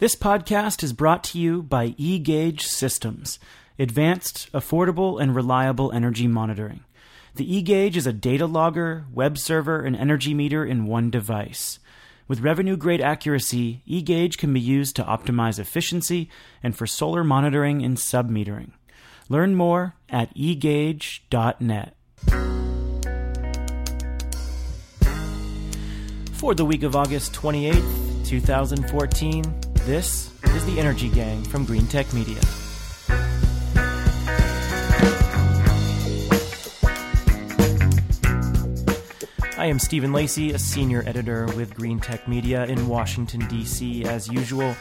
This podcast is brought to you by eGauge Systems, advanced, affordable, and reliable energy monitoring. The eGauge is a data logger, web server, and energy meter in one device. With revenue grade accuracy, eGauge can be used to optimize efficiency and for solar monitoring and submetering. Learn more at egauge.net. For the week of August 28th, 2014, this is the Energy Gang from Green Tech Media. I am Stephen Lacey, a senior editor with Green Tech Media in Washington, D.C., as usual.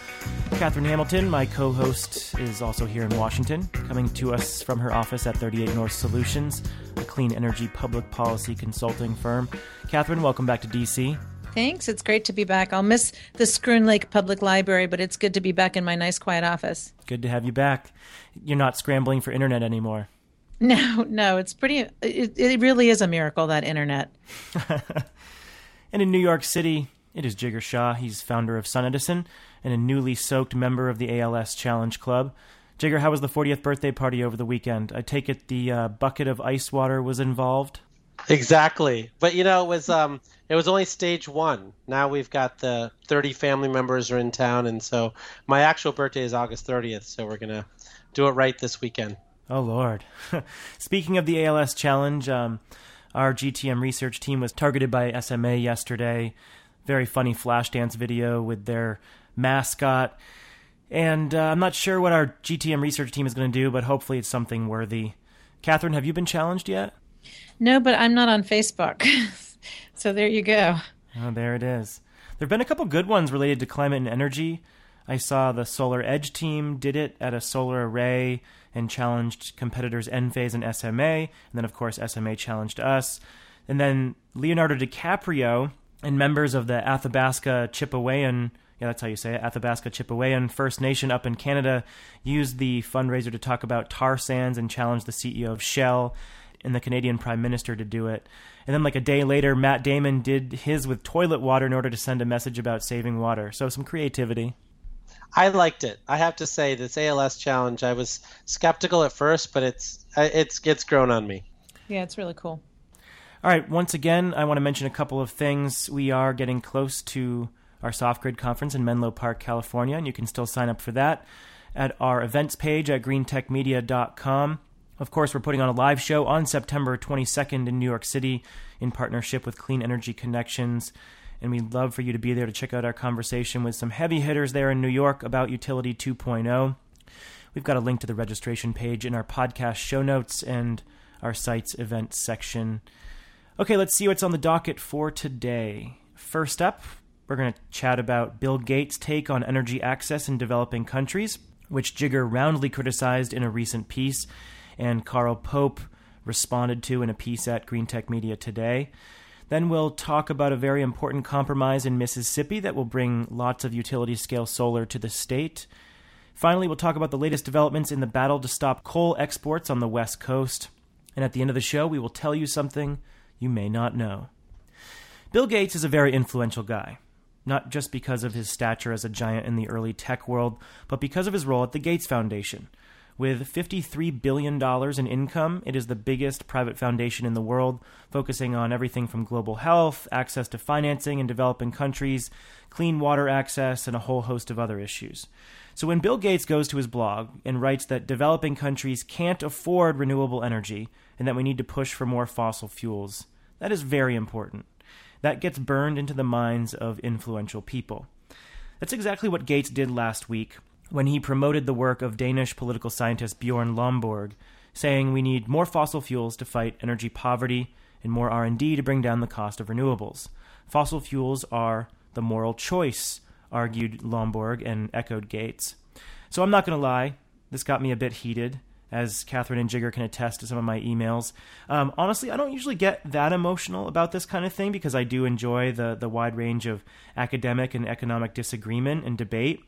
Catherine Hamilton, my co host, is also here in Washington, coming to us from her office at 38 North Solutions, a clean energy public policy consulting firm. Catherine, welcome back to D.C. Thanks. It's great to be back. I'll miss the Schroon Lake Public Library, but it's good to be back in my nice, quiet office. Good to have you back. You're not scrambling for internet anymore. No, no, it's pretty. It, it really is a miracle that internet. and in New York City, it is Jigar Shah. He's founder of SunEdison and a newly soaked member of the ALS Challenge Club. Jigar, how was the 40th birthday party over the weekend? I take it the uh, bucket of ice water was involved. Exactly, but you know it was um it was only stage one. Now we've got the 30 family members are in town, and so my actual birthday is August 30th. So we're gonna do it right this weekend. Oh Lord! Speaking of the ALS challenge, um, our GTM research team was targeted by SMA yesterday. Very funny flash dance video with their mascot. And uh, I'm not sure what our GTM research team is going to do, but hopefully it's something worthy. Catherine, have you been challenged yet? No, but I'm not on Facebook. so there you go. Oh, there it is. There have been a couple good ones related to climate and energy. I saw the SolarEdge team did it at a solar array and challenged competitors Enphase and SMA. And then, of course, SMA challenged us. And then Leonardo DiCaprio and members of the Athabasca Chipewyan, yeah, that's how you say it, Athabasca Chipewyan First Nation up in Canada, used the fundraiser to talk about tar sands and challenge the CEO of Shell and the Canadian Prime Minister to do it. And then, like a day later, Matt Damon did his with toilet water in order to send a message about saving water. So, some creativity. I liked it. I have to say, this ALS challenge, I was skeptical at first, but it's it's it's grown on me. Yeah, it's really cool. All right. Once again, I want to mention a couple of things. We are getting close to our Soft Grid conference in Menlo Park, California, and you can still sign up for that at our events page at greentechmedia.com. Of course, we're putting on a live show on September 22nd in New York City in partnership with Clean Energy Connections and we'd love for you to be there to check out our conversation with some heavy hitters there in New York about Utility 2.0. We've got a link to the registration page in our podcast show notes and our site's events section. Okay, let's see what's on the docket for today. First up, we're going to chat about Bill Gates' take on energy access in developing countries, which Jigar roundly criticized in a recent piece, and Carl Pope responded to in a piece at Green Tech Media today. Then we'll talk about a very important compromise in Mississippi that will bring lots of utility scale solar to the state. Finally, we'll talk about the latest developments in the battle to stop coal exports on the West Coast. And at the end of the show, we will tell you something you may not know. Bill Gates is a very influential guy, not just because of his stature as a giant in the early tech world, but because of his role at the Gates Foundation with $53 billion in income, it is the biggest private foundation in the world, focusing on everything from global health, access to financing in developing countries, clean water access, and a whole host of other issues. So when Bill Gates goes to his blog and writes that developing countries can't afford renewable energy and that we need to push for more fossil fuels, that is very important. That gets burned into the minds of influential people. That's exactly what Gates did last week when he promoted the work of Danish political scientist Bjorn Lomborg, saying we need more fossil fuels to fight energy poverty and more R&D to bring down the cost of renewables. Fossil fuels are the moral choice, argued Lomborg and echoed Gates. So I'm not going to lie, this got me a bit heated, as Catherine and Jigar can attest to some of my emails. Um, honestly, I don't usually get that emotional about this kind of thing because I do enjoy the, the wide range of academic and economic disagreement and debate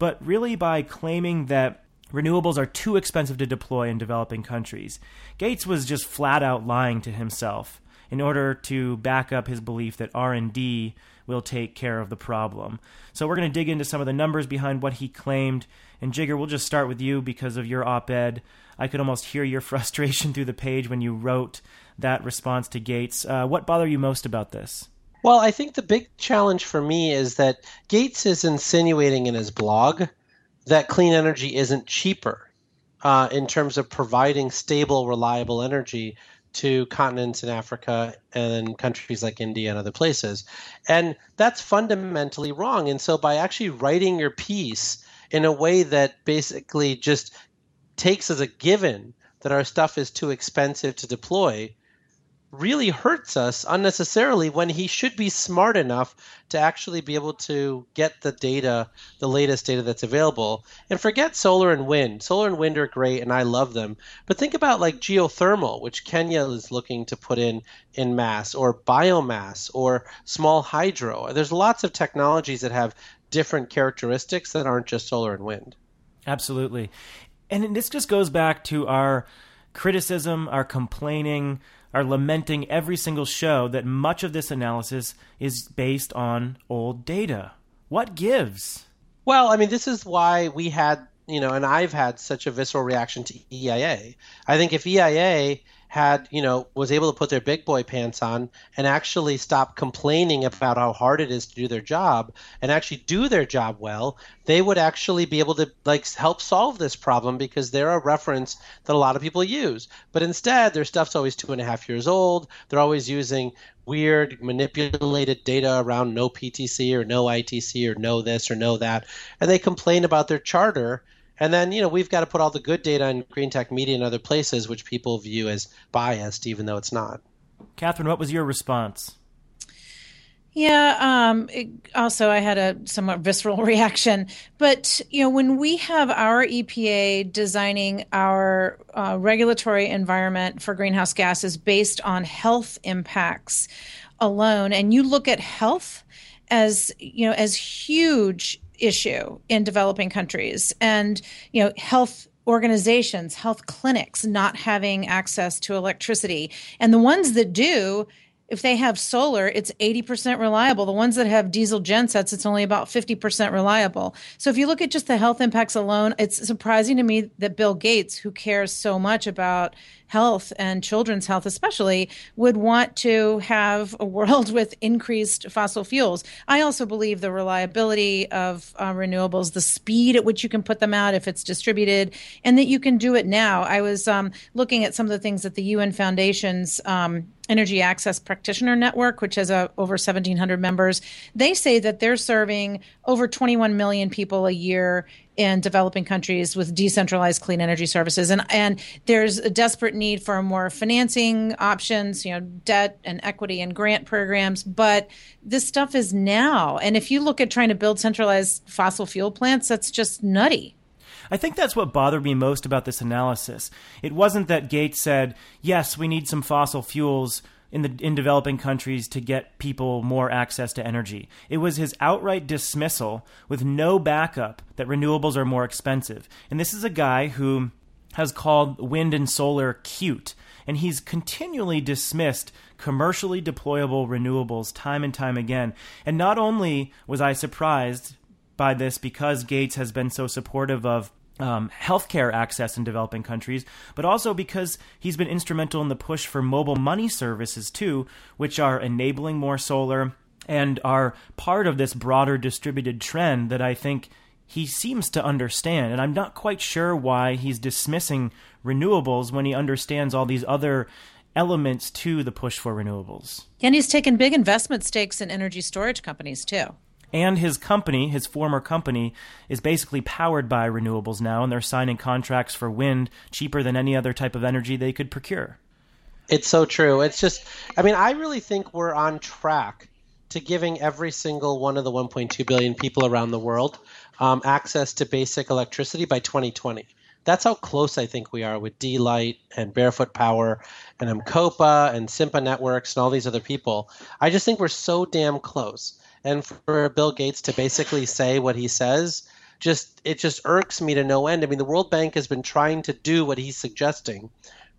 but really by claiming that renewables are too expensive to deploy in developing countries. Gates was just flat out lying to himself. in order to back up his belief that R&D will take care of the problem. So we're going to dig into some of the numbers behind what he claimed. And Jigar, we'll just start with you because of your op-ed. I could almost hear your frustration through the page when you wrote that response to Gates. Uh, what bothered you most about this? Well, I think the big challenge for me is that Gates is insinuating in his blog that clean energy isn't cheaper uh, in terms of providing stable, reliable energy to continents in Africa and countries like India and other places. And that's fundamentally wrong. And so by actually writing your piece in a way that basically just takes as a given that our stuff is too expensive to deploy, really hurts us unnecessarily when he should be smart enough to actually be able to get the data, the latest data that's available. And forget solar and wind. Solar and wind are great and I love them. But think about like geothermal, which Kenya is looking to put in in mass, or biomass, or small hydro. There's lots of technologies that have different characteristics that aren't just solar and wind. Absolutely. And this just goes back to our criticism, our complaining, are lamenting every single show that much of this analysis is based on old data. What gives? Well, I mean, this is why we had, you know, and I've had such a visceral reaction to EIA. I think if EIA had, you know, was able to put their big boy pants on and actually stop complaining about how hard it is to do their job and actually do their job well, they would actually be able to like help solve this problem because they're a reference that a lot of people use. But instead, their stuff's always two and a half years old. They're always using weird manipulated data around no PTC or no ITC or no this or no that, and they complain about their charter and then, you know, we've got to put all the good data in Green Tech Media and other places, which people view as biased, even though it's not. Catherine, what was your response? Yeah. Um, it, also, I had a somewhat visceral reaction. But you know, when we have our EPA designing our uh, regulatory environment for greenhouse gases based on health impacts alone, and you look at health as you know as huge issue in developing countries. And you know health organizations health clinics not having access to electricity. And the ones that do if they have solar, it's 80% reliable. The ones that have diesel gensets, it's only about 50% reliable. So if you look at just the health impacts alone, it's surprising to me that Bill Gates, who cares so much about health and children's health especially would want to have a world with increased fossil fuels. I also believe the reliability of uh, renewables, the speed at which you can put them out if it's distributed, and that you can do it now. I was um, looking at some of the things that the UN Foundation's um, Energy Access Practitioner Network, which has uh, over 1,700 members, they say that they're serving over 21 million people a year in developing countries with decentralized clean energy services. And, and there's a desperate need for more financing options, you know, debt and equity and grant programs. But this stuff is now. And if you look at trying to build centralized fossil fuel plants, that's just nutty. I think that's what bothered me most about this analysis. It wasn't that Gates said, yes, we need some fossil fuels in the in developing countries to get people more access to energy. It was his outright dismissal with no backup that renewables are more expensive. And this is a guy who has called wind and solar cute and he's continually dismissed commercially deployable renewables time and time again. And not only was I surprised by this because Gates has been so supportive of um, healthcare access in developing countries, but also because he's been instrumental in the push for mobile money services too, which are enabling more solar and are part of this broader distributed trend that I think he seems to understand. And I'm not quite sure why he's dismissing renewables when he understands all these other elements to the push for renewables. And he's taken big investment stakes in energy storage companies too and his company, his former company, is basically powered by renewables now, and they're signing contracts for wind cheaper than any other type of energy they could procure. It's so true. It's just, I mean, I really think we're on track to giving every single one of the 1.2 billion people around the world um, access to basic electricity by 2020. That's how close I think we are with D-Light and Barefoot Power and M-KOPA and SIMPA Networks and all these other people. I just think we're so damn close and for Bill Gates to basically say what he says just it just irks me to no end. I mean, the World Bank has been trying to do what he's suggesting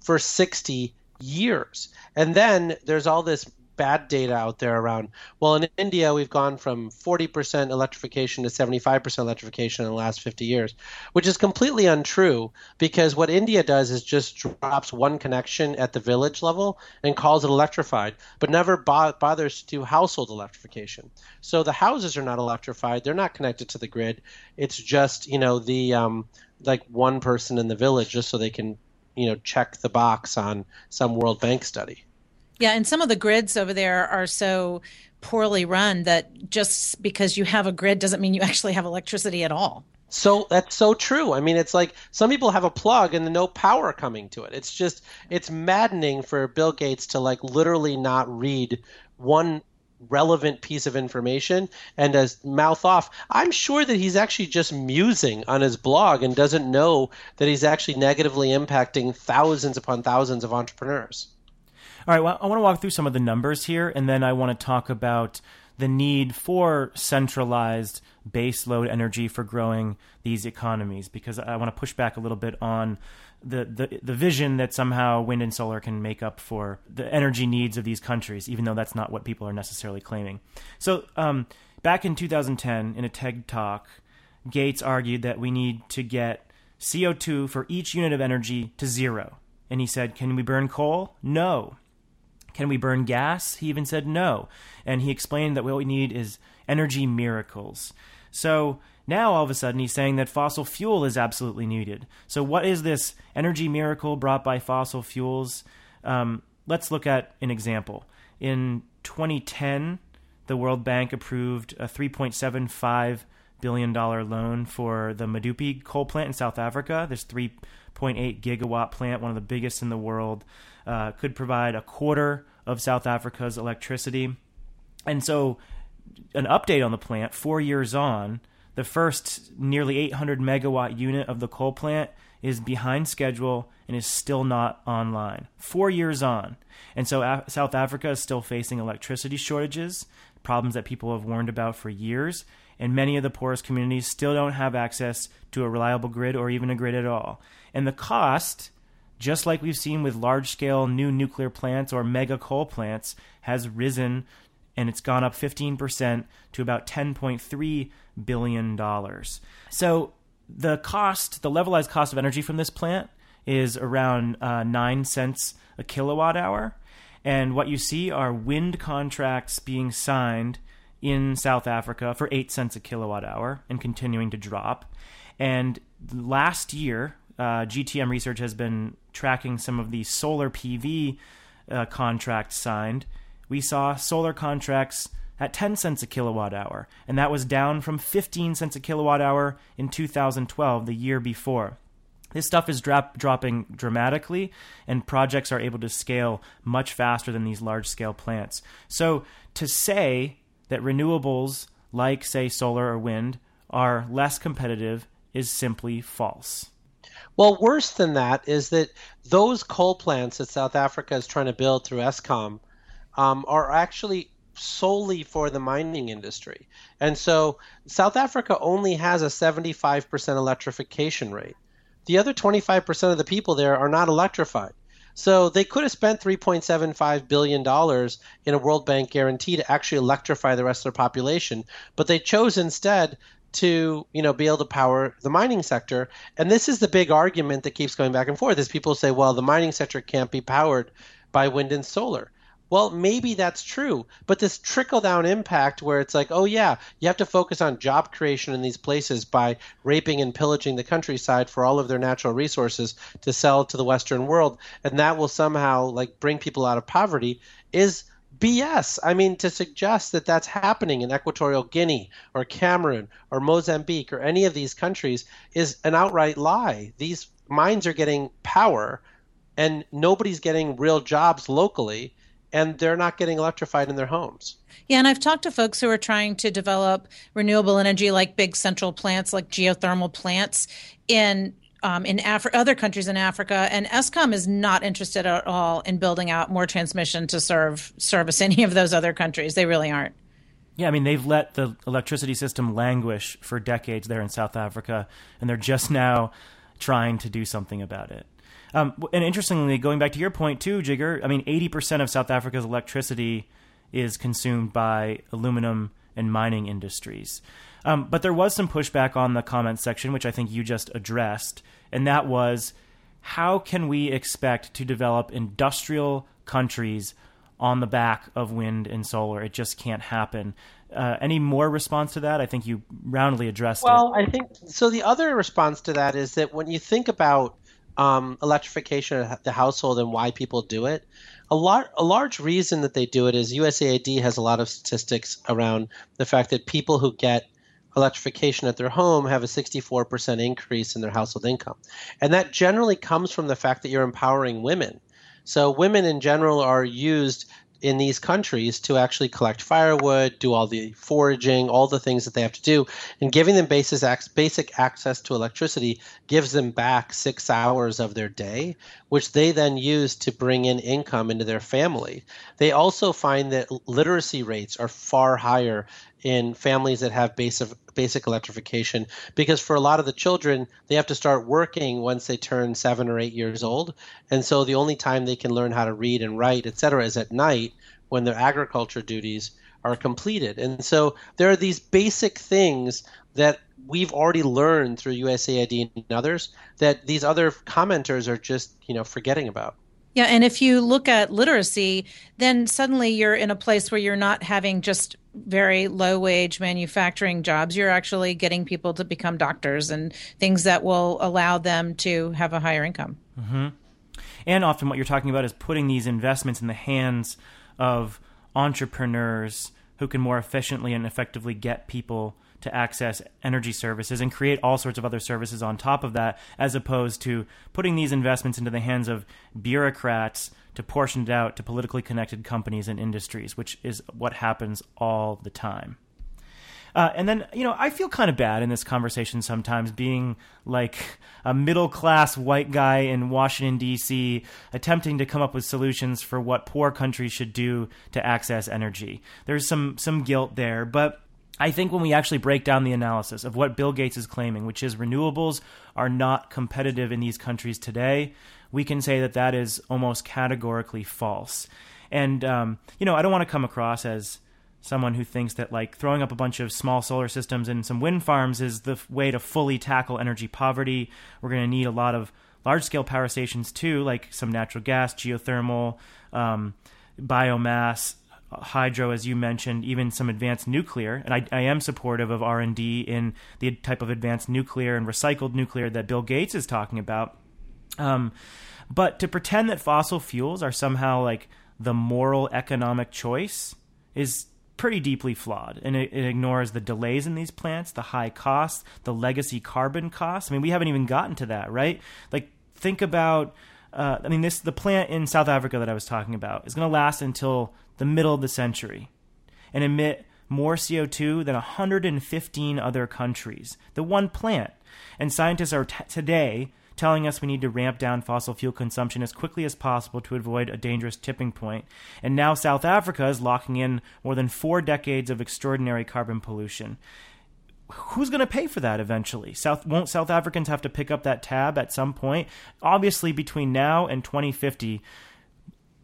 for 60 years. And then there's all this bad data out there around. Well, in India, we've gone from 40% electrification to 75% electrification in the last 50 years, which is completely untrue because what India does is just drops one connection at the village level and calls it electrified, but never bo- bothers to do household electrification. So the houses are not electrified; they're not connected to the grid. It's just you know the um, like one person in the village just so they can you know check the box on some World Bank study. Yeah, and some of the grids over there are so poorly run that just because you have a grid doesn't mean you actually have electricity at all. So that's so true. I mean, it's like some people have a plug and no power coming to it. It's just it's maddening for Bill Gates to like literally not read one relevant piece of information and as mouth off. I'm sure that he's actually just musing on his blog and doesn't know that he's actually negatively impacting thousands upon thousands of entrepreneurs. All right, well, I want to walk through some of the numbers here, and then I want to talk about the need for centralized base load energy for growing these economies because I want to push back a little bit on the, the, the vision that somehow wind and solar can make up for the energy needs of these countries, even though that's not what people are necessarily claiming. So, um, back in 2010, in a TED talk, Gates argued that we need to get CO2 for each unit of energy to zero. And he said, Can we burn coal? No. Can we burn gas? He even said no. And he explained that what we need is energy miracles. So now all of a sudden he's saying that fossil fuel is absolutely needed. So, what is this energy miracle brought by fossil fuels? Um, let's look at an example. In 2010, the World Bank approved a 3.75 billion dollar loan for the Medupi coal plant in South Africa. This 3.8 gigawatt plant, one of the biggest in the world uh, could provide a quarter of South Africa's electricity. And so, an update on the plant four years on, the first nearly 800 megawatt unit of the coal plant is behind schedule and is still not online. Four years on. And so, a- South Africa is still facing electricity shortages, problems that people have warned about for years. And many of the poorest communities still don't have access to a reliable grid or even a grid at all. And the cost just like we've seen with large scale new nuclear plants or mega coal plants, has risen and it's gone up 15% to about $10.3 billion. So the cost, the levelized cost of energy from this plant is around uh, 9 cents a kilowatt hour. And what you see are wind contracts being signed in South Africa for 8 cents a kilowatt hour and continuing to drop. And last year, uh, GTM Research has been tracking some of the solar PV uh, contracts signed. We saw solar contracts at 10 cents a kilowatt hour, and that was down from 15 cents a kilowatt hour in 2012, the year before. This stuff is drop, dropping dramatically, and projects are able to scale much faster than these large scale plants. So, to say that renewables, like, say, solar or wind, are less competitive is simply false. Well, worse than that is that those coal plants that South Africa is trying to build through Eskom um, are actually solely for the mining industry. And so South Africa only has a 75% electrification rate. The other 25% of the people there are not electrified. So they could have spent 3.75 billion dollars in a World Bank guarantee to actually electrify the rest of their population, but they chose instead to you know be able to power the mining sector. And this is the big argument that keeps going back and forth is people say well the mining sector can't be powered by wind and solar well maybe that's true but this trickle down impact where it's like oh yeah you have to focus on job creation in these places by raping and pillaging the countryside for all of their natural resources to sell to the western world and that will somehow like bring people out of poverty is BS. I mean, to suggest that that's happening in Equatorial Guinea or Cameroon or Mozambique or any of these countries is an outright lie. These mines are getting power and nobody's getting real jobs locally and they're not getting electrified in their homes. Yeah, and I've talked to folks who are trying to develop renewable energy like big central plants, like geothermal plants in um, in Af- other countries in Africa, and Eskom is not interested at all in building out more transmission to serve service any of those other countries. They really aren't. Yeah, I mean they've let the electricity system languish for decades there in South Africa, and they're just now trying to do something about it. Um, and interestingly, going back to your point too, Jigar, I mean, 80% of South Africa's electricity is consumed by aluminum and mining industries. Um, but there was some pushback on the comment section, which I think you just addressed, and that was how can we expect to develop industrial countries on the back of wind and solar? It just can't happen. Uh, any more response to that? I think you roundly addressed well, it. Well, I think so. The other response to that is that when you think about um, electrification of the household and why people do it, a lot a large reason that they do it is USAID has a lot of statistics around the fact that people who get electrification at their home have a 64% increase in their household income. And that generally comes from the fact that you're empowering women. So women in general are used in these countries to actually collect firewood, do all the foraging, all the things that they have to do, and giving them basic basic access to electricity gives them back six hours of their day, which they then use to bring in income into their family. They also find that literacy rates are far higher in families that have basic basic electrification because for a lot of the children they have to start working once they turn seven or eight years old and so the only time they can learn how to read and write etc is at night when their agriculture duties are completed and so there are these basic things that we've already learned through usaid and others that these other commenters are just you know forgetting about yeah, and if you look at literacy, then suddenly you're in a place where you're not having just very low wage manufacturing jobs. You're actually getting people to become doctors and things that will allow them to have a higher income. Mm-hmm. And often what you're talking about is putting these investments in the hands of entrepreneurs who can more efficiently and effectively get people to access energy services and create all sorts of other services on top of that, as opposed to putting these investments into the hands of bureaucrats to portion it out to politically connected companies and industries, which is what happens all the time. Uh, and then, you know, I feel kind of bad in this conversation sometimes being like a middle class white guy in Washington, D.C., attempting to come up with solutions for what poor countries should do to access energy. There's some, some guilt there, but I think when we actually break down the analysis of what Bill Gates is claiming, which is renewables are not competitive in these countries today, we can say that that is almost categorically false. And, um, you know, I don't want to come across as someone who thinks that like throwing up a bunch of small solar systems and some wind farms is the way to fully tackle energy poverty. We're going to need a lot of large scale power stations too, like some natural gas, geothermal, um, biomass, hydro, as you mentioned, even some advanced nuclear. And I, I am supportive of R and D in the type of advanced nuclear and recycled nuclear that Bill Gates is talking about. Um, but to pretend that fossil fuels are somehow like the moral economic choice is pretty deeply flawed and it, it, ignores the delays in these plants the high costs the legacy carbon costs i mean we haven't even gotten to that right like think about uh, i mean this the plant in south africa that i was talking about is going to last until the middle of the century and emit more CO2 than 115 other countries. The one plant. And scientists are t- today telling us we need to ramp down fossil fuel consumption as quickly as possible to avoid a dangerous tipping point. And now South Africa is locking in more than four decades of extraordinary carbon pollution. Who's going to pay for that eventually? South won't South Africans have to pick up that tab at some point? Obviously, between now and 2050,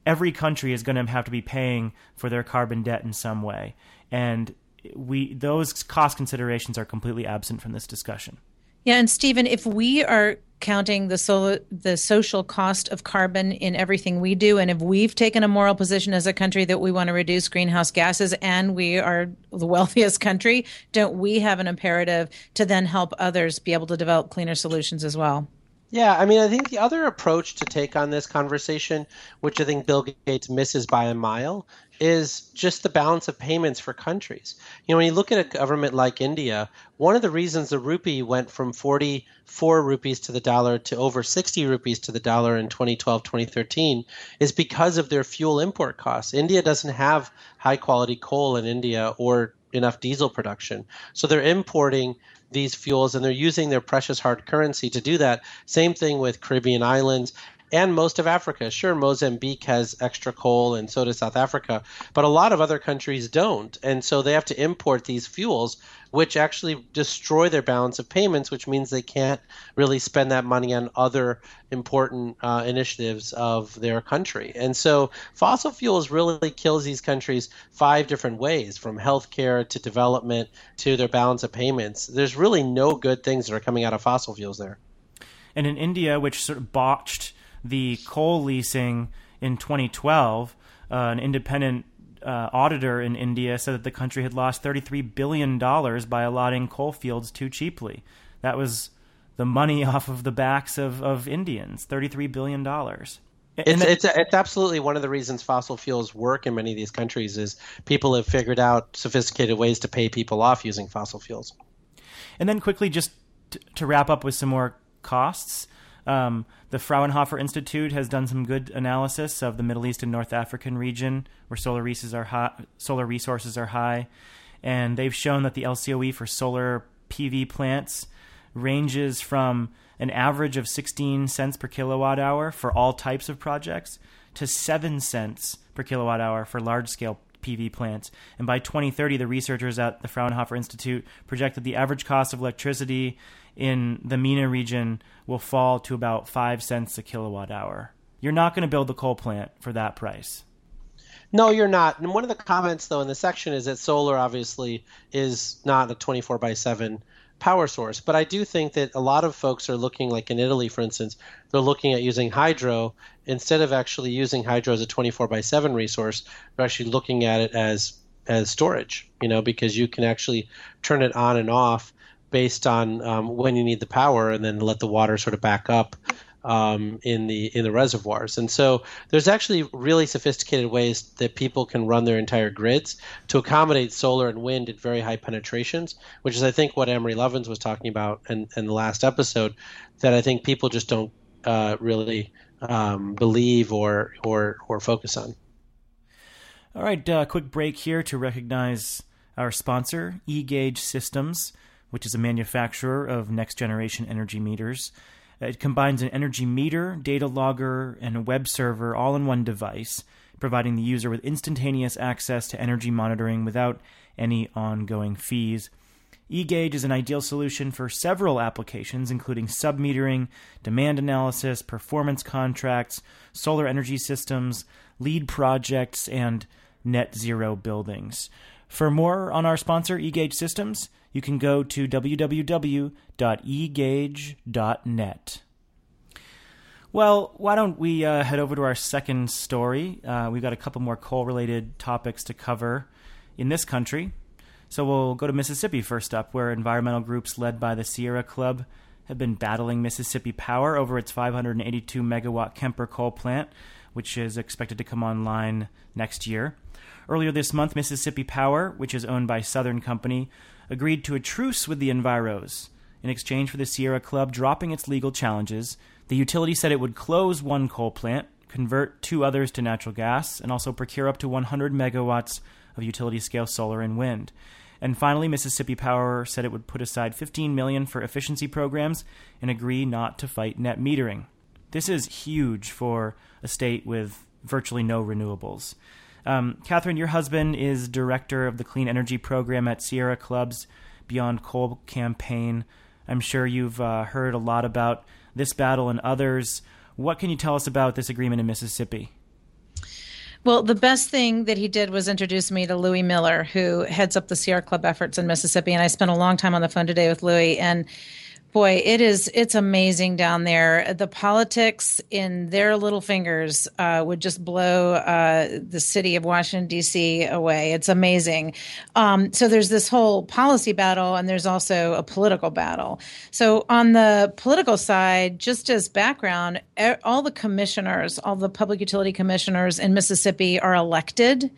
every country is going to have to be paying for their carbon debt in some way, and we those cost considerations are completely absent from this discussion. Yeah, and Stephen, if we are counting the solo, the social cost of carbon in everything we do, and if we've taken a moral position as a country that we want to reduce greenhouse gases, and we are the wealthiest country, don't we have an imperative to then help others be able to develop cleaner solutions as well? Yeah, I mean, I think the other approach to take on this conversation, which I think Bill Gates misses by a mile, is just the balance of payments for countries. You know, when you look at a government like India, one of the reasons the rupee went from 44 rupees to the dollar to over 60 rupees to the dollar in 2012, 2013 is because of their fuel import costs. India doesn't have high quality coal in India or enough diesel production. So they're importing these fuels and they're using their precious hard currency to do that. Same thing with Caribbean islands. And most of Africa. Sure, Mozambique has extra coal, and so does South Africa, but a lot of other countries don't. And so they have to import these fuels, which actually destroy their balance of payments, which means they can't really spend that money on other important uh, initiatives of their country. And so fossil fuels really kills these countries five different ways from healthcare to development to their balance of payments. There's really no good things that are coming out of fossil fuels there. And in India, which sort of botched the coal leasing in 2012, uh, an independent uh, auditor in India said that the country had lost $33 billion by allotting coal fields too cheaply. That was the money off of the backs of, of Indians $33 billion. It's, it's, it's absolutely one of the reasons fossil fuels work in many of these countries is people have figured out sophisticated ways to pay people off using fossil fuels. And then quickly, just t- to wrap up with some more costs, um, the Fraunhofer Institute has done some good analysis of the Middle East and North African region where solar resources are high, solar resources are high, and they've shown that the LCOE for solar PV plants ranges from an average of 16 cents per kilowatt hour for all types of projects to 7 cents per kilowatt hour for large scale PV plants. And by 2030, the researchers at the Fraunhofer Institute projected the average cost of electricity in the MENA region will fall to about 5 cents a kilowatt hour. You're not going to build the coal plant for that price. No, you're not. And one of the comments, though, in the section is that solar obviously is not a 24 by 7 power source. But I do think that a lot of folks are looking, like in Italy, for instance, they're looking at using hydro instead of actually using hydro as a 24 by 7 resource. They're actually looking at it as as storage, you know, because you can actually turn it on and off based on um, when you need the power, and then let the water sort of back up um, in the in the reservoirs. And so there's actually really sophisticated ways that people can run their entire grids to accommodate solar and wind at very high penetrations, which is I think what Amory Lovins was talking about in, in the last episode. That I think people just don't uh, really um, believe or or or focus on. All right, uh, quick break here to recognize our sponsor, eGauge Systems which is a manufacturer of next generation energy meters. It combines an energy meter, data logger, and a web server all in one device, providing the user with instantaneous access to energy monitoring without any ongoing fees. eGauge is an ideal solution for several applications, including submetering, demand analysis, performance contracts, solar energy systems, LEED projects, and net zero buildings. For more on our sponsor, eGauge Systems, you can go to www.egauge.net. Well, why don't we uh, head over to our second story? Uh, we've got a couple more coal related topics to cover in this country. So we'll go to Mississippi first up, where environmental groups led by the Sierra Club have been battling Mississippi Power over its 582 megawatt Kemper coal plant, which is expected to come online next year. Earlier this month, Mississippi Power, which is owned by Southern Company, agreed to a truce with the Enviros. In exchange for the Sierra Club dropping its legal challenges, the utility said it would close one coal plant, convert two others to natural gas, and also procure up to 100 megawatts of utility scale solar and wind. And finally, Mississippi Power said it would put aside 15 million for efficiency programs and agree not to fight net metering. This is huge for a state with virtually no renewables. Um, Catherine, your husband is director of the clean energy program at Sierra Club's Beyond Coal campaign. I'm sure you've uh, heard a lot about this battle and others. What can you tell us about this agreement in Mississippi? Well, the best thing that he did was introduce me to Louis Miller, who heads up the Sierra Club efforts in Mississippi. And I spent a long time on the phone today with Louis. And boy, it is it's amazing down there. The politics in their little fingers uh, would just blow uh, the city of Washington D.C. away. It's amazing. Um, so there's this whole policy battle, and there's also a political battle. So on the political side, just as background, all the commissioners, all the public utility commissioners in Mississippi are elected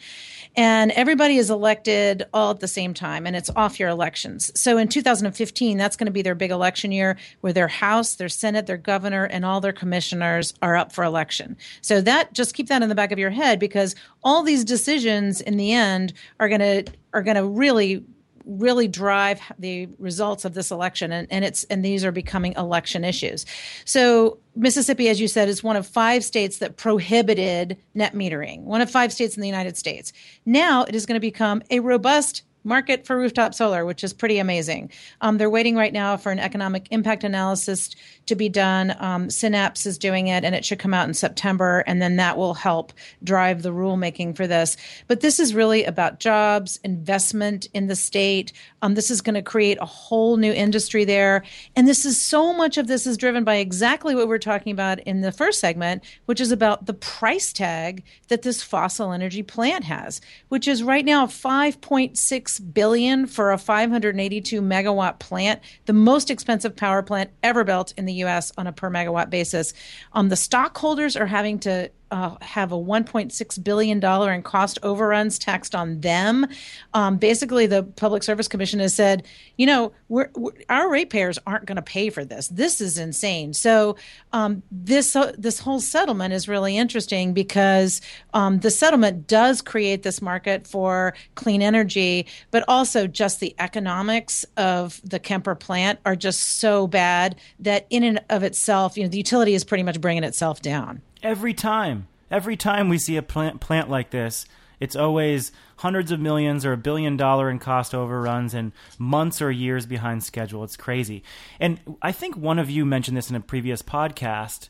and everybody is elected all at the same time and it's off year elections. So in 2015 that's going to be their big election year where their house their senate their governor and all their commissioners are up for election. So that just keep that in the back of your head because all these decisions in the end are going to are going to really really drive the results of this election, and, and it's and these are becoming election issues. So Mississippi, as you said, is one of five states that prohibited net metering. One of five states in the United States. Now it is going to become a robust market for rooftop solar, which is pretty amazing. Um, they're waiting right now for an economic impact analysis to be done. Um, Synapse is doing it, and it should come out in September, and then that will help drive the rulemaking for this. But this is really about jobs, investment in the state. Um, this is going to create a whole new industry there, and this is so much of this is driven by exactly what we're talking about in the first segment, which is about the price tag that this fossil energy plant has, which is right now 5.6 billion for a 582 megawatt plant, the most expensive power plant ever built in the U.S. on a per megawatt basis. Um, the stockholders are having to uh, have a 1.6 billion dollar in cost overruns taxed on them. Um, basically, the Public Service Commission has said, you know, we're, we're, our ratepayers aren't going to pay for this. This is insane. So um, this uh, this whole settlement is really interesting because um, the settlement does create this market for clean energy, but also just the economics of the Kemper plant are just so bad that in and of itself, you know, the utility is pretty much bringing itself down. Every time, every time we see a plant plant like this, it's always hundreds of millions or a billion dollar in cost overruns and months or years behind schedule. It's crazy. And I think one of you mentioned this in a previous podcast.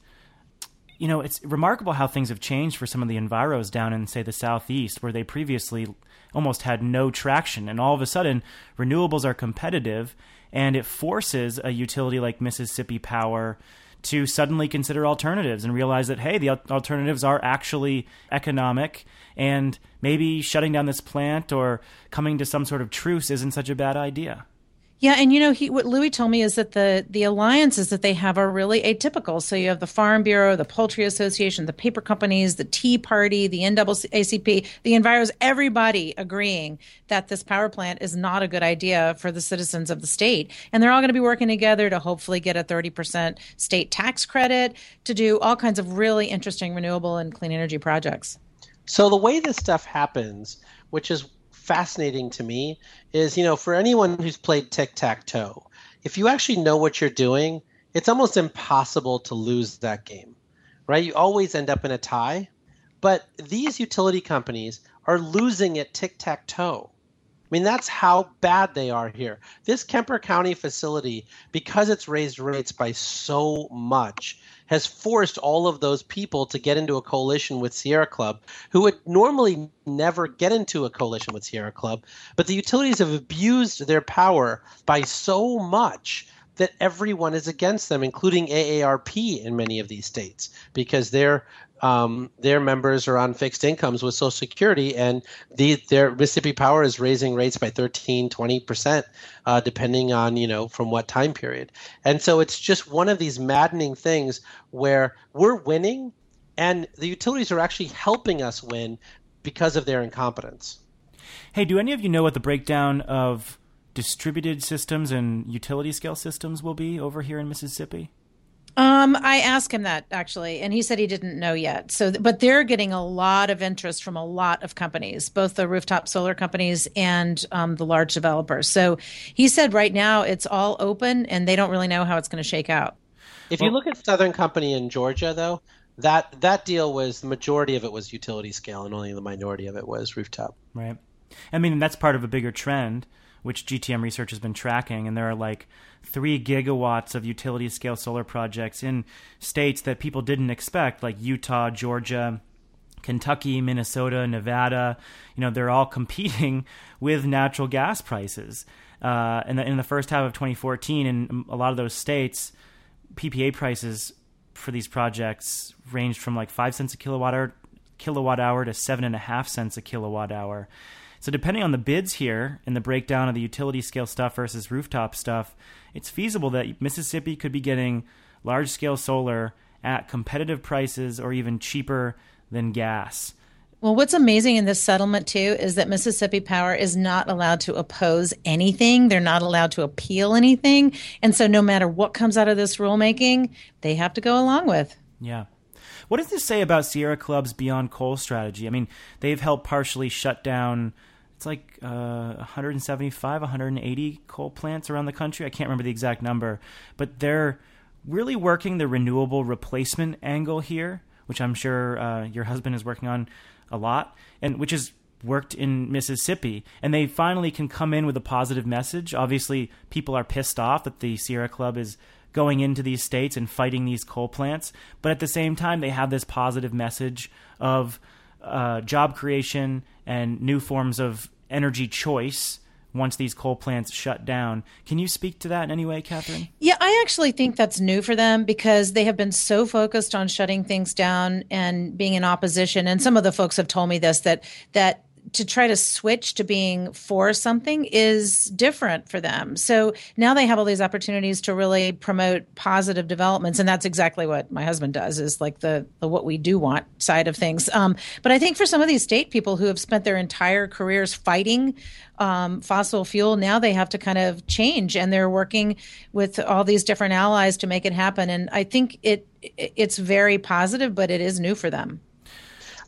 You know, it's remarkable how things have changed for some of the enviros down in, say, the southeast, where they previously almost had no traction. And all of a sudden, renewables are competitive, and it forces a utility like Mississippi Power to suddenly consider alternatives and realize that hey the alternatives are actually economic and maybe shutting down this plant or coming to some sort of truce isn't such a bad idea yeah, and you know, he what Louis told me is that the the alliances that they have are really atypical. So you have the Farm Bureau, the Poultry Association, the paper companies, the Tea Party, the NAACP, the Enviros, everybody agreeing that this power plant is not a good idea for the citizens of the state. And they're all going to be working together to hopefully get a 30% state tax credit to do all kinds of really interesting renewable and clean energy projects. So the way this stuff happens, which is fascinating to me is, you know, for anyone who's played tic tac toe, if you actually know what you're doing, it's almost impossible to lose that game, right? You always end up in a tie. But these utility companies are losing at tic tac toe. I mean, that's how bad they are here. This Kemper County facility, because it's raised rates by so much, has forced all of those people to get into a coalition with Sierra Club, who would normally never get into a coalition with Sierra Club. But the utilities have abused their power by so much that everyone is against them, including AARP in many of these states, because they're um, their members are on fixed incomes with Social Security, and the, their Mississippi Power is raising rates by 13, 20 percent, uh, depending on you know from what time period. And so it's just one of these maddening things where we're winning, and the utilities are actually helping us win because of their incompetence. Hey, do any of you know what the breakdown of distributed systems and utility scale systems will be over here in Mississippi? Um, I asked him that actually, and he said he didn't know yet. So, but they're getting a lot of interest from a lot of companies, both the rooftop solar companies and um, the large developers. So, he said right now it's all open, and they don't really know how it's going to shake out. If you look at Southern Company in Georgia, though, that that deal was the majority of it was utility scale, and only the minority of it was rooftop. Right. I mean, that's part of a bigger trend which GTM Research has been tracking, and there are like three gigawatts of utility scale solar projects in states that people didn't expect, like Utah, Georgia, Kentucky, Minnesota, Nevada. You know, they're all competing with natural gas prices. Uh, and in the first half of 2014, in a lot of those states, PPA prices for these projects ranged from like five cents a kilowatt hour, kilowatt hour to seven and a half cents a kilowatt hour. So depending on the bids here and the breakdown of the utility scale stuff versus rooftop stuff, it's feasible that Mississippi could be getting large scale solar at competitive prices or even cheaper than gas. Well, what's amazing in this settlement, too, is that Mississippi Power is not allowed to oppose anything. They're not allowed to appeal anything. And so, no matter what comes out of this rulemaking, they have to go along with. Yeah. What does this say about Sierra Club's Beyond Coal strategy? I mean, they've helped partially shut down it's like uh, 175, 180 coal plants around the country. I can't remember the exact number, but they're really working the renewable replacement angle here, which I'm sure uh, your husband is working on a lot, and which is worked in Mississippi, and they finally can come in with a positive message. Obviously, people are pissed off that the Sierra Club is going into these states and fighting these coal plants, but at the same time, they have this positive message of uh, job creation and new forms of energy choice once these coal plants shut down. Can you speak to that in any way, Catherine? Yeah, I actually think that's new for them because they have been so focused on shutting things down and being in opposition. And some of the folks have told me this that that to try to switch to being for something is different for them. So now they have all these opportunities to really promote positive developments, and that's exactly what my husband does. Is like the, the what we do want side of things. Um, but I think for some of these state people who have spent their entire careers fighting um, fossil fuel, now they have to kind of change, and they're working with all these different allies to make it happen. And I think it it's very positive, but it is new for them.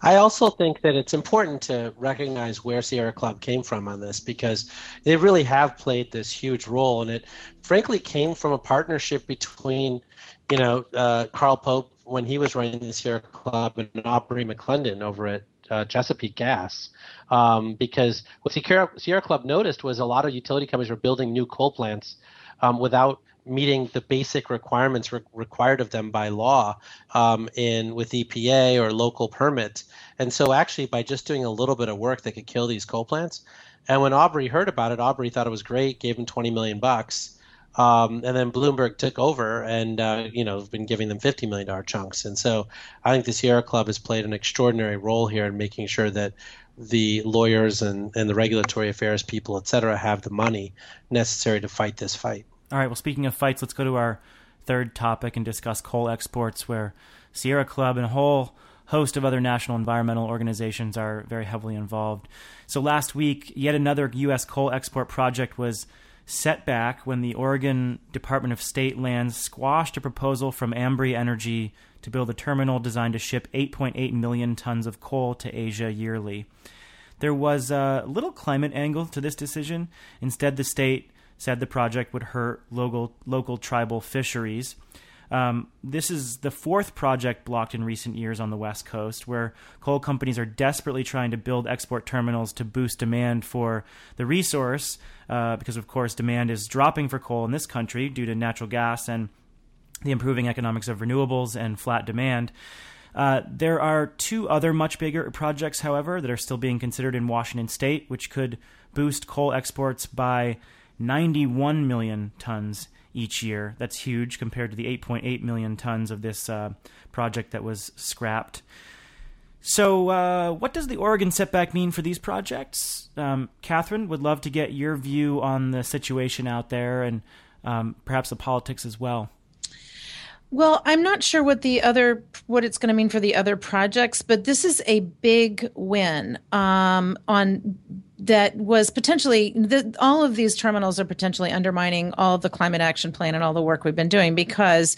I also think that it's important to recognize where Sierra Club came from on this because they really have played this huge role, and it frankly came from a partnership between, you know, uh, Carl Pope when he was running the Sierra Club and Aubrey McClendon over at uh, Chesapeake Gas, um, because what Sierra, Sierra Club noticed was a lot of utility companies were building new coal plants um, without meeting the basic requirements re- required of them by law um, in with EPA or local permits. And so, actually, by just doing a little bit of work, they could kill these coal plants. And when Aubrey heard about it, Aubrey thought it was great, gave him 20 million bucks. Um, and then Bloomberg took over and uh, you know been giving them fifty million dollar chunks. And so I think the Sierra Club has played an extraordinary role here in making sure that the lawyers and, and the regulatory affairs people, et cetera, have the money necessary to fight this fight. All right. Well, speaking of fights, let's go to our third topic and discuss coal exports, where Sierra Club and a whole host of other national environmental organizations are very heavily involved. So last week, yet another U.S. coal export project was set back when the Oregon Department of State Lands squashed a proposal from Ambre Energy to build a terminal designed to ship 8.8 million tons of coal to Asia yearly. There was a little climate angle to this decision. Instead, the state said the project would hurt local, local tribal fisheries. Um, this is the fourth project blocked in recent years on the West Coast, where coal companies are desperately trying to build export terminals to boost demand for the resource, uh, because, of course, demand is dropping for coal in this country due to natural gas and the improving economics of renewables and flat demand. Uh, there are two other much bigger projects, however, that are still being considered in Washington state, which could boost coal exports by 91 million tons each year. That's huge compared to the 8.8 million tons of this uh, project that was scrapped. So, uh, what does the Oregon setback mean for these projects? Um, Catherine, would love to get your view on the situation out there and um, perhaps the politics as well. Well, I'm not sure what the other what it's going to mean for the other projects, but this is a big win um, on that was potentially the, all of these terminals are potentially undermining all the climate action plan and all the work we've been doing because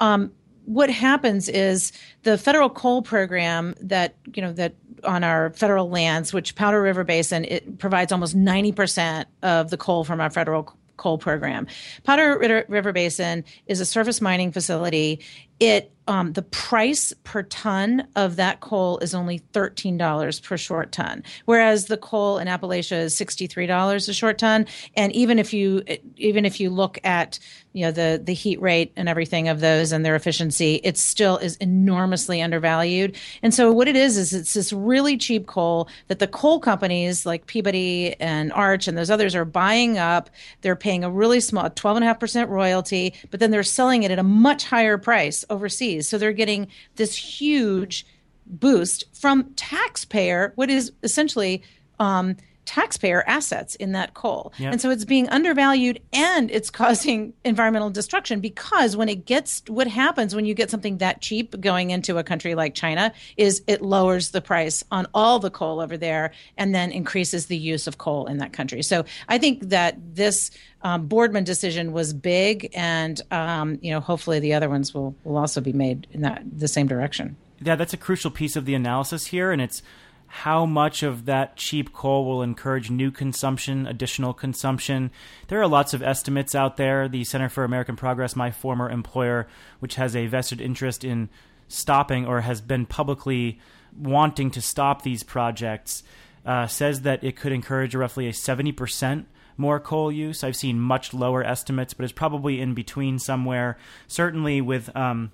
um, what happens is the federal coal program that you know that on our federal lands which powder river basin it provides almost 90% of the coal from our federal coal program. Powder River Basin is a surface mining facility. It um, the price per ton of that coal is only thirteen dollars per short ton, whereas the coal in Appalachia is sixty three dollars a short ton. And even if you even if you look at you know the the heat rate and everything of those and their efficiency, it still is enormously undervalued. And so what it is is it's this really cheap coal that the coal companies like Peabody and Arch and those others are buying up. They're paying a really small twelve and a half percent royalty, but then they're selling it at a much higher price overseas. So they're getting this huge boost from taxpayer, what is essentially um, taxpayer assets in that coal. Yep. And so it's being undervalued and it's causing environmental destruction because when it gets what happens when you get something that cheap going into a country like China is it lowers the price on all the coal over there and then increases the use of coal in that country. So I think that this um, Boardman decision was big, and um, you know, hopefully the other ones will will also be made in that the same direction. Yeah, that's a crucial piece of the analysis here, and it's how much of that cheap coal will encourage new consumption, additional consumption. There are lots of estimates out there. The Center for American Progress, my former employer, which has a vested interest in stopping or has been publicly wanting to stop these projects, uh, says that it could encourage roughly a 70% more coal use. I've seen much lower estimates, but it's probably in between somewhere. Certainly, with um,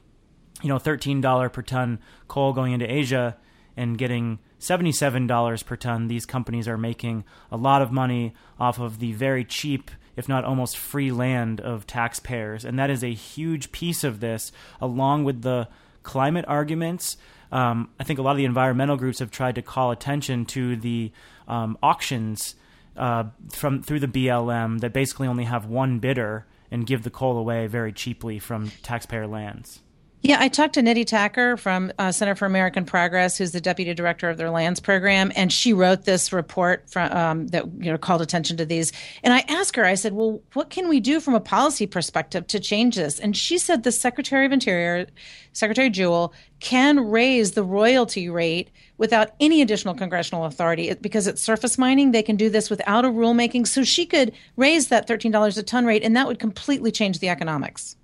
you know $13 per ton coal going into Asia and getting $77 per ton, these companies are making a lot of money off of the very cheap, if not almost free land of taxpayers. And that is a huge piece of this, along with the climate arguments. Um, I think a lot of the environmental groups have tried to call attention to the um, auctions uh, from through the BLM that basically only have one bidder and give the coal away very cheaply from taxpayer lands. Yeah, I talked to Nidhi Thakar from uh, Center for American Progress, who's the deputy director of their lands program, and she wrote this report from, um, that you know called attention to these. And I asked her, I said, "Well, what can we do from a policy perspective to change this?" And she said, "The Secretary of Interior, Secretary Jewell, can raise the royalty rate without any additional congressional authority because it's surface mining. They can do this without a rulemaking. So she could raise that thirteen dollars a ton rate, and that would completely change the economics."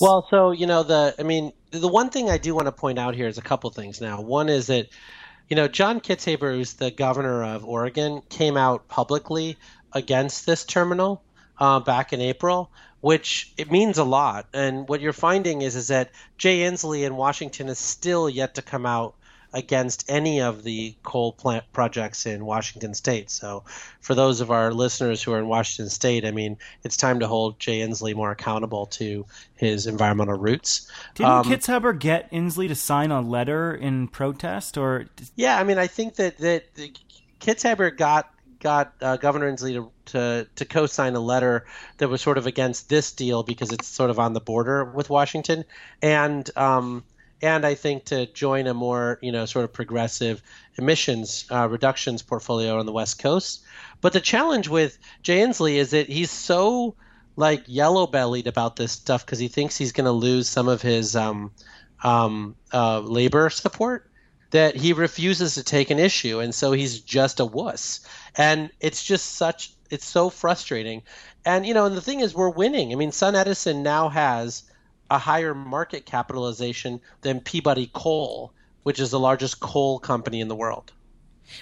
Well, so you know the I mean the one thing I do want to point out here is a couple things. Now, one is that you know John Kitzhaber, who's the governor of Oregon, came out publicly against this terminal uh, back in April, which it means a lot. And what you're finding is is that Jay Inslee in Washington is still yet to come out against any of the coal plant projects in Washington state. So, for those of our listeners who are in Washington state, I mean, it's time to hold Jay Inslee more accountable to his environmental roots. Didn't um, Kitzhaber get Inslee to sign a letter in protest, or? Yeah, I mean, I think that that Kitzhaber got got uh, Governor Inslee to, to, to co-sign a letter that was sort of against this deal because it's sort of on the border with Washington, and um, and I think to join a more you know sort of progressive emissions uh, reductions portfolio on the West Coast. But the challenge with Jay Inslee is that he's so like yellow bellied about this stuff because he thinks he's going to lose some of his um, um, uh, labor support that he refuses to take an issue, and so he's just a wuss. And it's just such it's so frustrating. And you know, and the thing is, we're winning. I mean, SunEdison now has a higher market capitalization than Peabody Coal, which is the largest coal company in the world.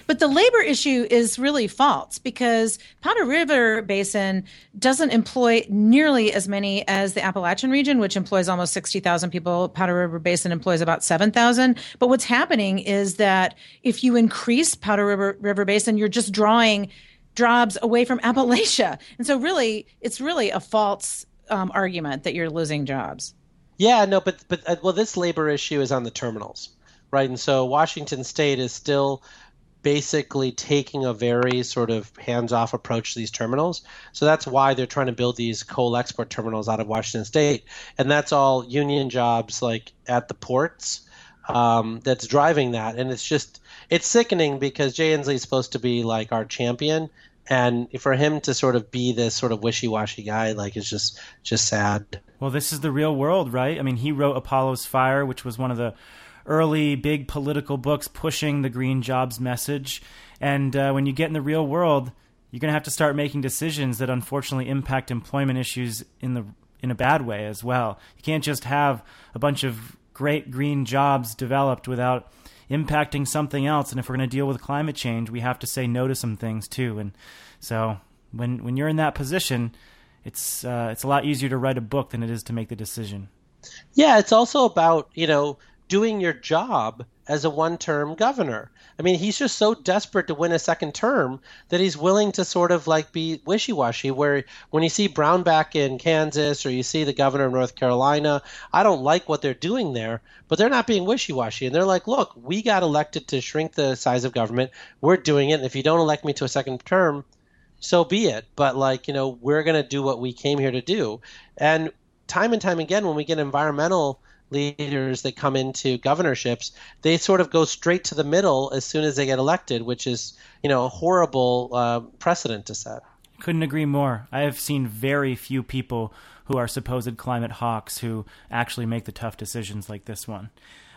But the labor issue is really false because Powder River Basin doesn't employ nearly as many as the Appalachian region, which employs almost 60,000 people. Powder River Basin employs about 7,000. But what's happening is that if you increase Powder River, River Basin, you're just drawing jobs away from Appalachia. And so, really, it's really a false um, argument that you're losing jobs. Yeah, no, but but uh, well, this labor issue is on the terminals, right? And so Washington State is still basically taking a very sort of hands-off approach to these terminals. So that's why they're trying to build these coal export terminals out of Washington State, and that's all union jobs like at the ports. Um, that's driving that, and it's just it's sickening because Jay Inslee is supposed to be like our champion, and for him to sort of be this sort of wishy-washy guy like is just just sad. Well this is the real world right? I mean he wrote apollo's fire which was one of the early big political books pushing the green jobs message. And uh, when you get in the real world you're going to have to start making decisions that unfortunately impact employment issues in the in a bad way as well. You can't just have a bunch of great green jobs developed without impacting something else. And if we're going to deal with climate change, we have to say no to some things too. And so when when you're in that position, it's uh, it's a lot easier to write a book than it is to make the decision. Yeah, it's also about you know doing your job as a one-term governor. I mean, he's just so desperate to win a second term that he's willing to sort of like be wishy-washy. Where when you see Brownback in Kansas or you see the governor of North Carolina, I don't like what they're doing there, but they're not being wishy-washy, and they're like, "Look, we got elected to shrink the size of government. We're doing it, and if you don't elect me to a second term, so be it. But like, you know, we're going to do what we came here to do." And time and time again, when we get environmental leaders that come into governorships, they sort of go straight to the middle as soon as they get elected, which is you know a horrible uh, precedent to set. Couldn't agree more. I have seen very few people who are supposed climate hawks who actually make the tough decisions like this one.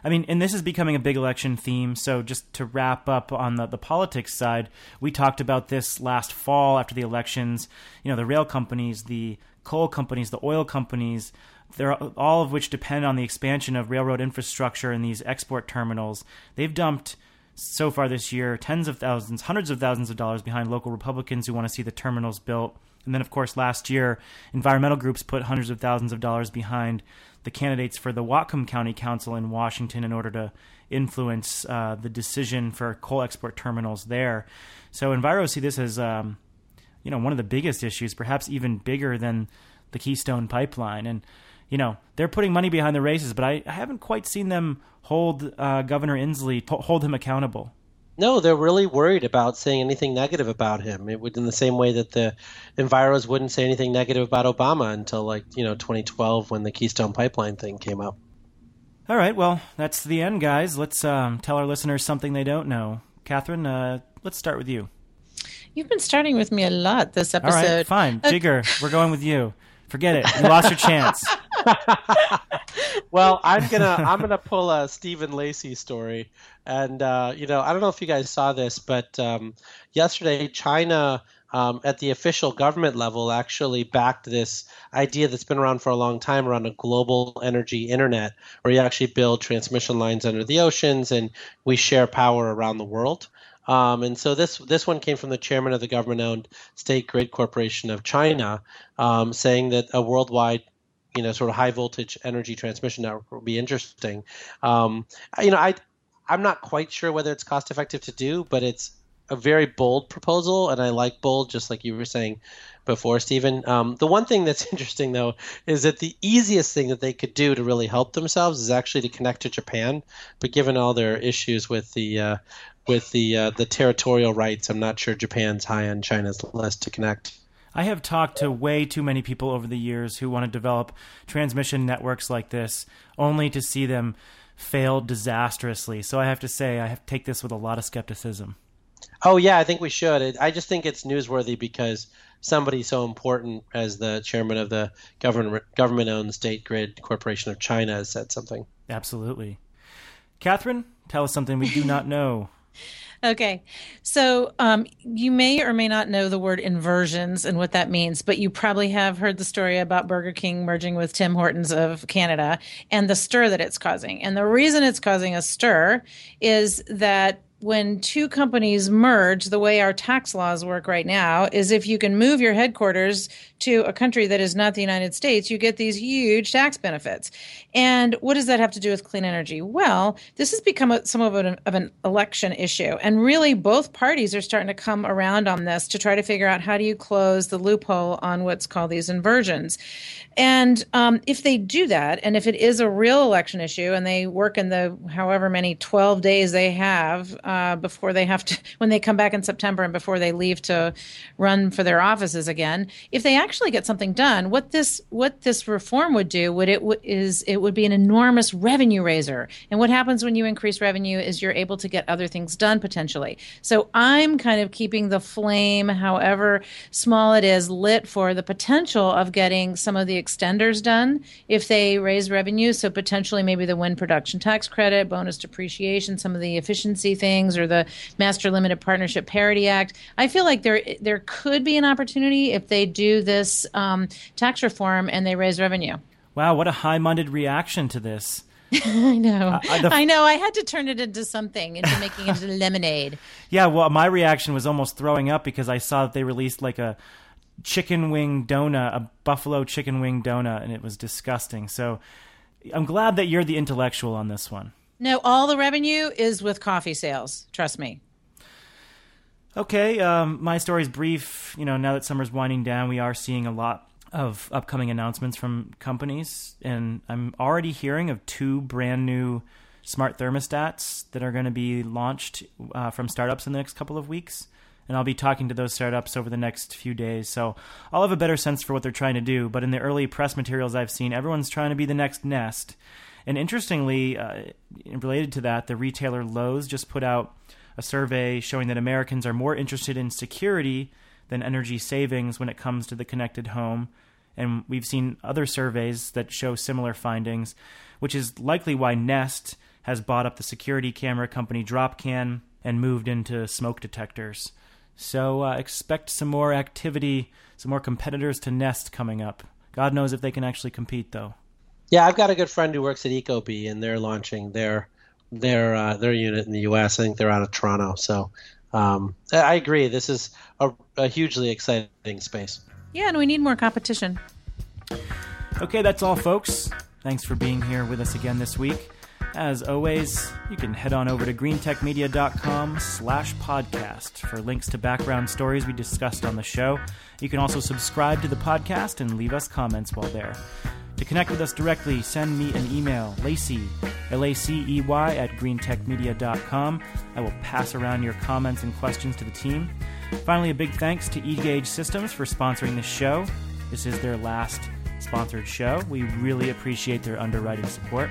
I mean, and this is becoming a big election theme. So, just to wrap up on the, the politics side, we talked about this last fall after the elections. You know, the rail companies, the coal companies, the oil companies, they're all of which depend on the expansion of railroad infrastructure and these export terminals. They've dumped so far this year tens of thousands, hundreds of thousands of dollars behind local Republicans who want to see the terminals built. And then, of course, last year, environmental groups put hundreds of thousands of dollars behind the candidates for the Whatcom County Council in Washington in order to influence uh, the decision for coal export terminals there. So Enviro see this as, um, you know, one of the biggest issues, perhaps even bigger than the Keystone Pipeline. And you know they're putting money behind the races, but I, I haven't quite seen them hold uh, Governor Inslee hold him accountable. No, they're really worried about saying anything negative about him. It would, in the same way that the Enviros wouldn't say anything negative about Obama until like you know 2012 when the Keystone Pipeline thing came up. All right, well that's the end, guys. Let's um, tell our listeners something they don't know. Catherine, uh, let's start with you. You've been starting with me a lot this episode. All right, fine, uh, Jigar, we're going with you. Forget it. You lost your chance. well, I'm gonna I'm gonna pull a Stephen Lacey story, and uh, you know I don't know if you guys saw this, but um, yesterday China. Um, at the official government level, actually backed this idea that's been around for a long time around a global energy internet, where you actually build transmission lines under the oceans and we share power around the world. Um, and so this this one came from the chairman of the government-owned State Grid Corporation of China, um, saying that a worldwide you know sort of high voltage energy transmission network would be interesting. Um, you know, I I'm not quite sure whether it's cost effective to do, but it's a very bold proposal, and I like bold, just like you were saying before, Stephen. Um, the one thing that's interesting, though, is that the easiest thing that they could do to really help themselves is actually to connect to Japan. But given all their issues with the uh, with the uh, the territorial rights. I'm not sure Japan's high on China's list to connect. I have talked to way too many people over the years who want to develop transmission networks like this, only to see them fail disastrously. So I have to say, I have take this with a lot of skepticism. Oh yeah, I think we should. I just think it's newsworthy because somebody so important as the chairman of the government government-owned State Grid Corporation of China has said something. Absolutely. Catherine, tell us something we do not know. Okay. So um, you may or may not know the word inversions and what that means, but you probably have heard the story about Burger King merging with Tim Hortons of Canada and the stir that it's causing. And the reason it's causing a stir is that when two companies merge, the way our tax laws work right now is if you can move your headquarters to a country that is not the United States, you get these huge tax benefits. And what does that have to do with clean energy? Well, this has become a, some of an, of an election issue. And really, both parties are starting to come around on this to try to figure out how do you close the loophole on what's called these inversions. And um, if they do that, and if it is a real election issue, and they work in the however many 12 days they have uh, before they have to, when they come back in September and before they leave to run for their offices again, if they actually get something done, what this what this reform would do would it w- is it would be an enormous revenue raiser. And what happens when you increase revenue is you're able to get other things done potentially. So I'm kind of keeping the flame, however small it is, lit for the potential of getting some of the extenders done if they raise revenue. So potentially maybe the wind production tax credit, bonus depreciation, some of the efficiency things, or the Master Limited Partnership Parity Act. I feel like there there could be an opportunity if they do this this um, tax reform and they raise revenue. Wow, what a high minded reaction to this. I know. Uh, uh, the... I know. I had to turn it into something, into making it into lemonade. Yeah, well, my reaction was almost throwing up because I saw that they released like a chicken wing donut, a buffalo chicken wing donut, and it was disgusting. So I'm glad that you're the intellectual on this one. No, all the revenue is with coffee sales. Trust me. Okay, um, my story is brief. You know, now that summer's winding down, we are seeing a lot of upcoming announcements from companies, and I'm already hearing of two brand new smart thermostats that are going to be launched uh, from startups in the next couple of weeks. And I'll be talking to those startups over the next few days, so I'll have a better sense for what they're trying to do. But in the early press materials I've seen, everyone's trying to be the next Nest. And interestingly, uh, related to that, the retailer Lowe's just put out a survey showing that Americans are more interested in security than energy savings when it comes to the connected home. And we've seen other surveys that show similar findings, which is likely why Nest has bought up the security camera company Dropcam and moved into smoke detectors. So uh, expect some more activity, some more competitors to Nest coming up. God knows if they can actually compete, though. Yeah, I've got a good friend who works at Ecobee, and they're launching their their uh, their unit in the U.S. I think they're out of Toronto. So um, I agree. This is a, a hugely exciting space. Yeah, and we need more competition. Okay, that's all, folks. Thanks for being here with us again this week. As always, you can head on over to greentechmedia.com slash podcast for links to background stories we discussed on the show. You can also subscribe to the podcast and leave us comments while there. To connect with us directly, send me an email, Lacey, L-A-C-E-Y, at greentechmedia.com. I will pass around your comments and questions to the team. Finally, a big thanks to eGauge Systems for sponsoring this show. This is their last sponsored show. We really appreciate their underwriting support.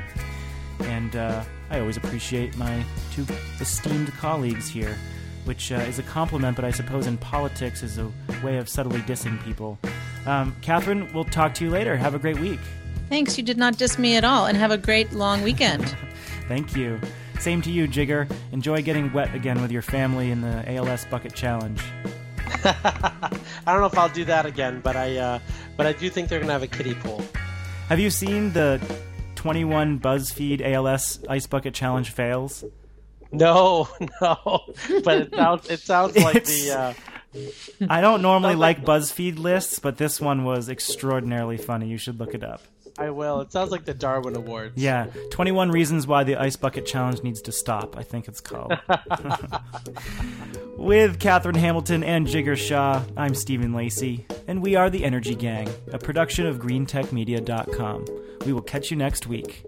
And uh, I always appreciate my two esteemed colleagues here, which uh, is a compliment, but I suppose in politics is a way of subtly dissing people. Um, Catherine, we'll talk to you later. Have a great week. Thanks. You did not diss me at all, and have a great long weekend. Thank you. Same to you, Jigar. Enjoy getting wet again with your family in the ALS Bucket Challenge. I don't know if I'll do that again, but I uh, but I do think they're gonna have a kiddie pool. Have you seen the 21 BuzzFeed ALS Ice Bucket Challenge fails? No, no, but it sounds it sounds like It's- the. Uh, I don't normally like BuzzFeed lists, but this one was extraordinarily funny. You should look it up. I will. It sounds like the Darwin Awards. Yeah, 21 Reasons Why the Ice Bucket Challenge Needs to Stop, I think it's called. With Catherine Hamilton and Jigar Shah, I'm Stephen Lacey, and we are the Energy Gang, a production of GreenTechMedia.com. We will catch you next week.